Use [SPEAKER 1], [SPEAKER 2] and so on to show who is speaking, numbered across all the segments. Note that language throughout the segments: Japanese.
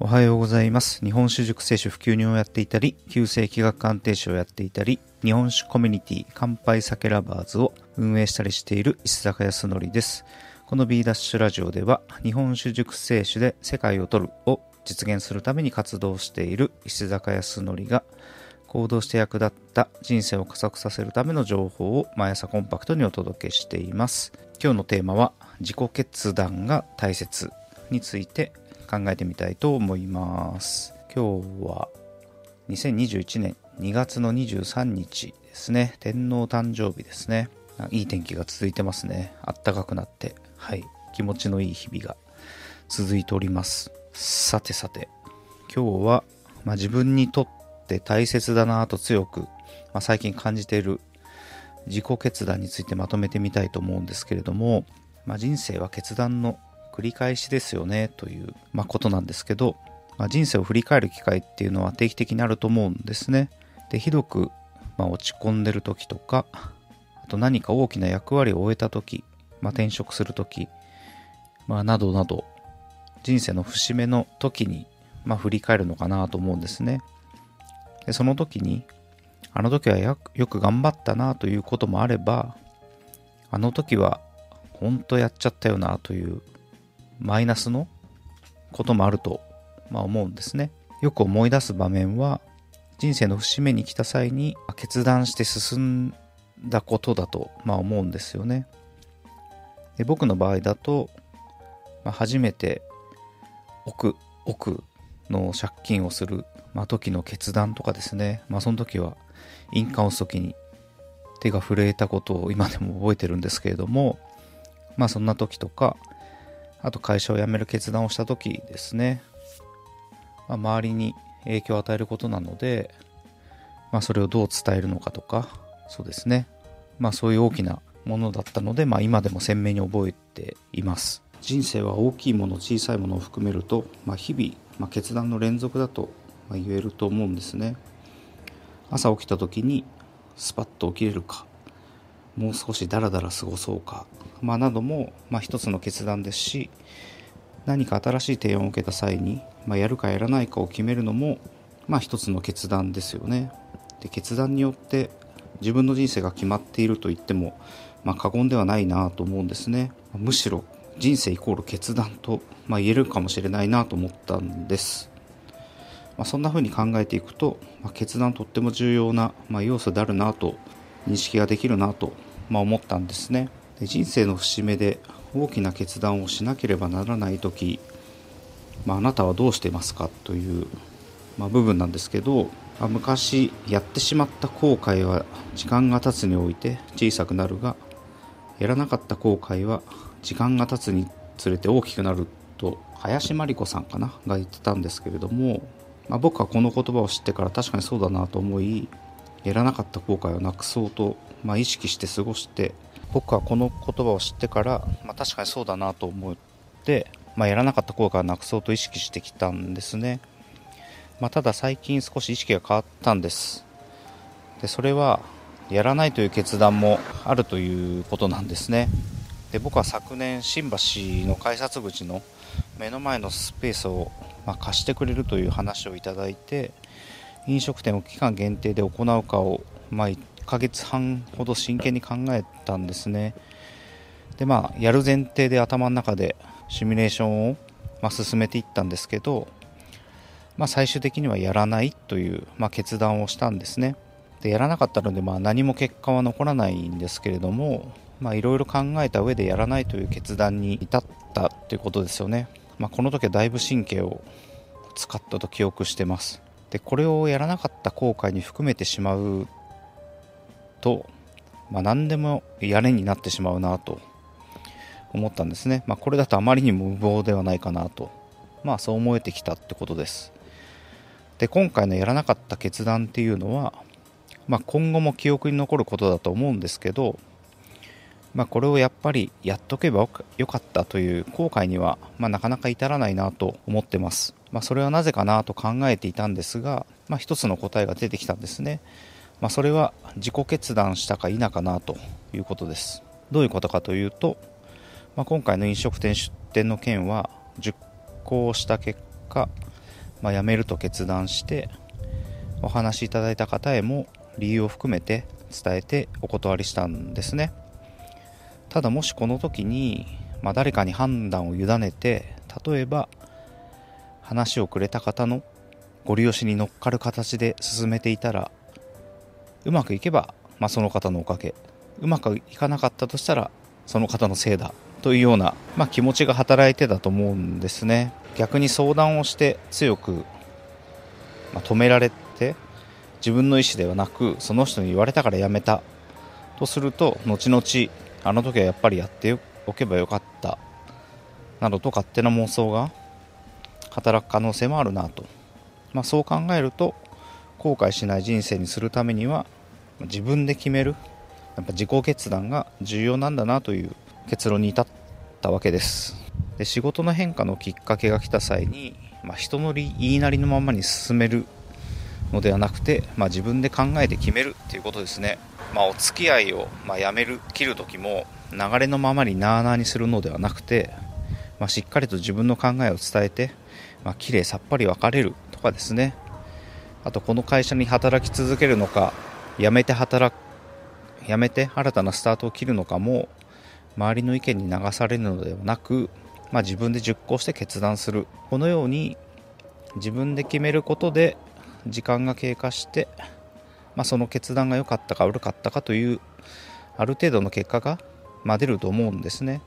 [SPEAKER 1] おはようございます。日本酒熟成酒普及人をやっていたり、旧世気学鑑定士をやっていたり、日本酒コミュニティ乾杯酒ラバーズを運営したりしている石坂康則です。この B ダッシュラジオでは、日本酒熟成酒で世界を取るを実現するために活動している石坂康則が、行動して役立った人生を加速させるための情報を毎朝コンパクトにお届けしています。今日のテーマは、自己決断が大切について考えてみたいと思います。今日は2021年2月の23日ですね。天皇誕生日ですね。いい天気が続いてますね。あったかくなって、はい。気持ちのいい日々が続いております。さてさて、今日は、まあ、自分にとって大切だなと強く、まあ、最近感じている自己決断についてまとめてみたいと思うんですけれども、まあ、人生は決断の繰り返しですよねという、まあ、ことなんですけど、まあ、人生を振り返る機会っていうのは定期的にあると思うんですね。でひどく、まあ、落ち込んでる時とかあと何か大きな役割を終えた時、まあ、転職する時、まあ、などなど人生の節目の時に、まあ、振り返るのかなと思うんですね。でその時にあの時はよく頑張ったなということもあればあの時は本当やっちゃったよなというマイナスのこともあると、まあ、思うんですね。よく思い出す場面は人生の節目に来た際に決断して進んだことだと、まあ、思うんですよね。で僕の場合だと、まあ、初めて億億の借金をする、まあ、時の決断とかですね、まあ、その時は印鑑を押す時に手が震えたことを今でも覚えてるんですけれどもまあそんな時とかあと会社を辞める決断をした時ですね、まあ、周りに影響を与えることなので、まあ、それをどう伝えるのかとかそうですね。まあそういう大きなものだったので、まあ、今でも鮮明に覚えています。人生は大きいもの小さいものを含めると、まあ、日々、まあ、決断の連続だと言えると思うんですね。朝起きた時にスパッと起きれるかもう少しダラダラ過ごそうか、まあ、なども、まあ、一つの決断ですし何か新しい提案を受けた際に、まあ、やるかやらないかを決めるのも、まあ、一つの決断ですよね。で決断によって自分の人生が決まっていると言っても、まあ、過言ではないなと思うんですね。むしろ人生イコール決断と、まあ、言えるかもしれないなと思ったんです。まあ、そんな風に考えていくと、まあ、決断とっても重要な、まあ、要素であるなと認識ができるなと、まあ、思ったんですね。で人生の節目で大きな決断をしなければならない時、まあ、あなたはどうしてますか？という、まあ、部分なんですけど、まあ、昔やってしまった後悔は時間が経つにおいて小さくなるがやらなかった後悔は時間が経つにつれて大きくなると林真理子さんかな？が言ってたんですけれどもまあ、僕はこの言葉を知ってから確かにそうだなと思いやらなかった後悔をなくそうと、まあ、意識して過ごして僕はこの言葉を知ってから、まあ、確かにそうだなと思って、まあ、やらなかった後悔をなくそうと意識してきたんですね、まあ、ただ最近少し意識が変わったんです。でそれはやらないという決断もあるということなんですね。で僕は昨年新橋の改札口の目の前のスペースをま、貸してくれるという話をいただいて飲食店を期間限定で行うかを、まあ、1ヶ月半ほど真剣に考えたんですね。でまあやる前提で頭の中でシミュレーションを、まあ、進めていったんですけど、まあ、最終的にはやらないという、まあ、決断をしたんですね。でやらなかったので、まあ、何も結果は残らないんですけれどもいろいろ考えた上でやらないという決断に至ったということですよね。まあ、この時はだいぶ神経を使ったと記憶してます。でこれをやらなかった後悔に含めてしまうと、まあ、何でもやれになってしまうなと思ったんですね、まあ、これだとあまりにも無謀ではないかなと。まあそう思えてきたってことです。で今回のやらなかった決断っていうのは、まあ、今後も記憶に残ることだと思うんですけどまあ、これをやっぱりやっとけばよかったという後悔には、ま、なかなか至らないなと思ってます。まあ、それはなぜかなと考えていたんですが、まあ、一つの答えが出てきたんですね。まあ、それは自己決断したか否かなということです。どういうことかというと、まあ、今回の飲食店出店の件は熟考した結果、まあ、辞めると決断してお話しいただいた方へも理由を含めて伝えてお断りしたんですねただもしこの時に、まあ、誰かに判断を委ねて例えば話をくれた方のご利用しに乗っかる形で進めていたらうまくいけば、まあ、その方のおかげうまくいかなかったとしたらその方のせいだというような、まあ、気持ちが働いてたと思うんですね。逆に相談をして強く、まあ、止められて自分の意思ではなくその人に言われたからやめたとすると後々あの時はやっぱりやっておけばよかったなどと勝手な妄想が働く可能性もあるなと、まあ、そう考えると後悔しない人生にするためには自分で決めるやっぱ自己決断が重要なんだなという結論に至ったわけです。で仕事の変化のきっかけが来た際に、まあ、人の言いなりのままに進めるのではなくて、まあ、自分で考えて決めるっていうことですね、まあ、お付き合いを、まやめる切る時も流れのままになあなあにするのではなくて、ましっかりと自分の考えを伝えて、まあ、綺麗さっぱり別れるとかですね。あとこの会社に働き続けるのか辞めて働く辞めて新たなスタートを切るのかも周りの意見に流されるのではなく、まあ、自分で熟考して決断する。このように自分で決めることで時間が経過して、まあ、その決断が良かったか悪かったかというある程度の結果が、ま、出ると思うんですね。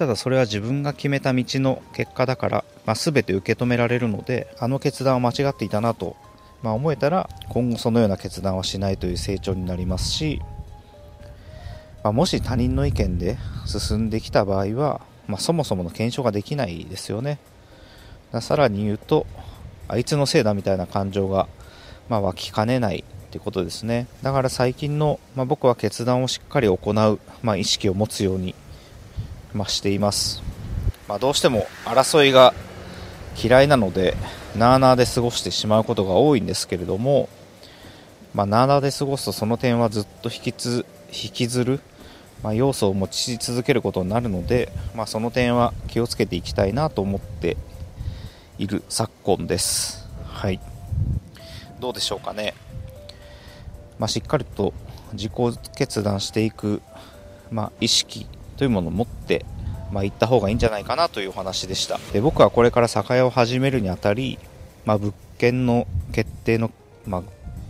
[SPEAKER 1] ただそれは自分が決めた道の結果だから、まあ、全て受け止められるのであの決断は間違っていたなとまあ、思えたら今後そのような決断はしないという成長になりますし、まあ、もし他人の意見で進んできた場合は、ま、そもそもの検証ができないですよね。さらに言うとあいつのせいだみたいな感情が、まあ、湧きかねないってことですね。だから最近の、ま、僕は決断をしっかり行う、ま、意識を持つように、ま、しています、まあ、どうしても争いが嫌いなのでなあなあで過ごしてしまうことが多いんですけれども、まあ、なあなあで過ごすとその点はずっと引きつ引きずる、まあ、要素を持ち続けることになるので、まあ、その点は気をつけていきたいなと思っている昨今です。はい、どうでしょうかね、まあ、しっかりと自己決断していく、まあ、意識というものを持ってまあ、行った方がいいんじゃないかなというお話でした。で僕はこれから酒屋を始めるにあたり、まあ、物件の決定の、まあ、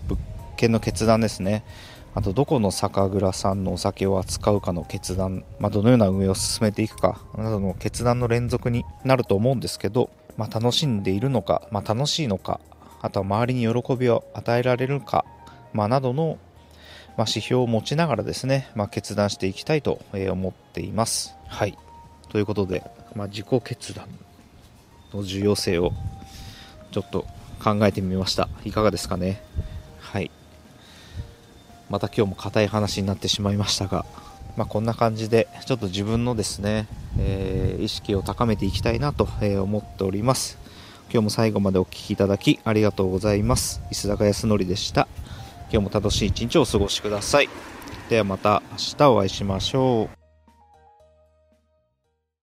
[SPEAKER 1] 物件の決断ですね。あとどこの酒蔵さんのお酒を扱うかの決断、まあ、どのような運営を進めていくかなどの決断の連続になると思うんですけど、まあ、楽しんでいるのか、まあ、楽しいのかあとは周りに喜びを与えられるか、まあ、などの、ま指標を持ちながらですね、ま決断していきたいと思っています。はい。ということで、まあ、自己決断の重要性をちょっと考えてみました。いかがですかね？はい。また今日も硬い話になってしまいましたが、まあ、こんな感じでちょっと自分のですね、えー、意識を高めていきたいなと思っております。今日も最後までお聴きいただきありがとうございます。石坂康則でした今日も楽しい一日をお過ごしください。ではまた明日お会いしましょう。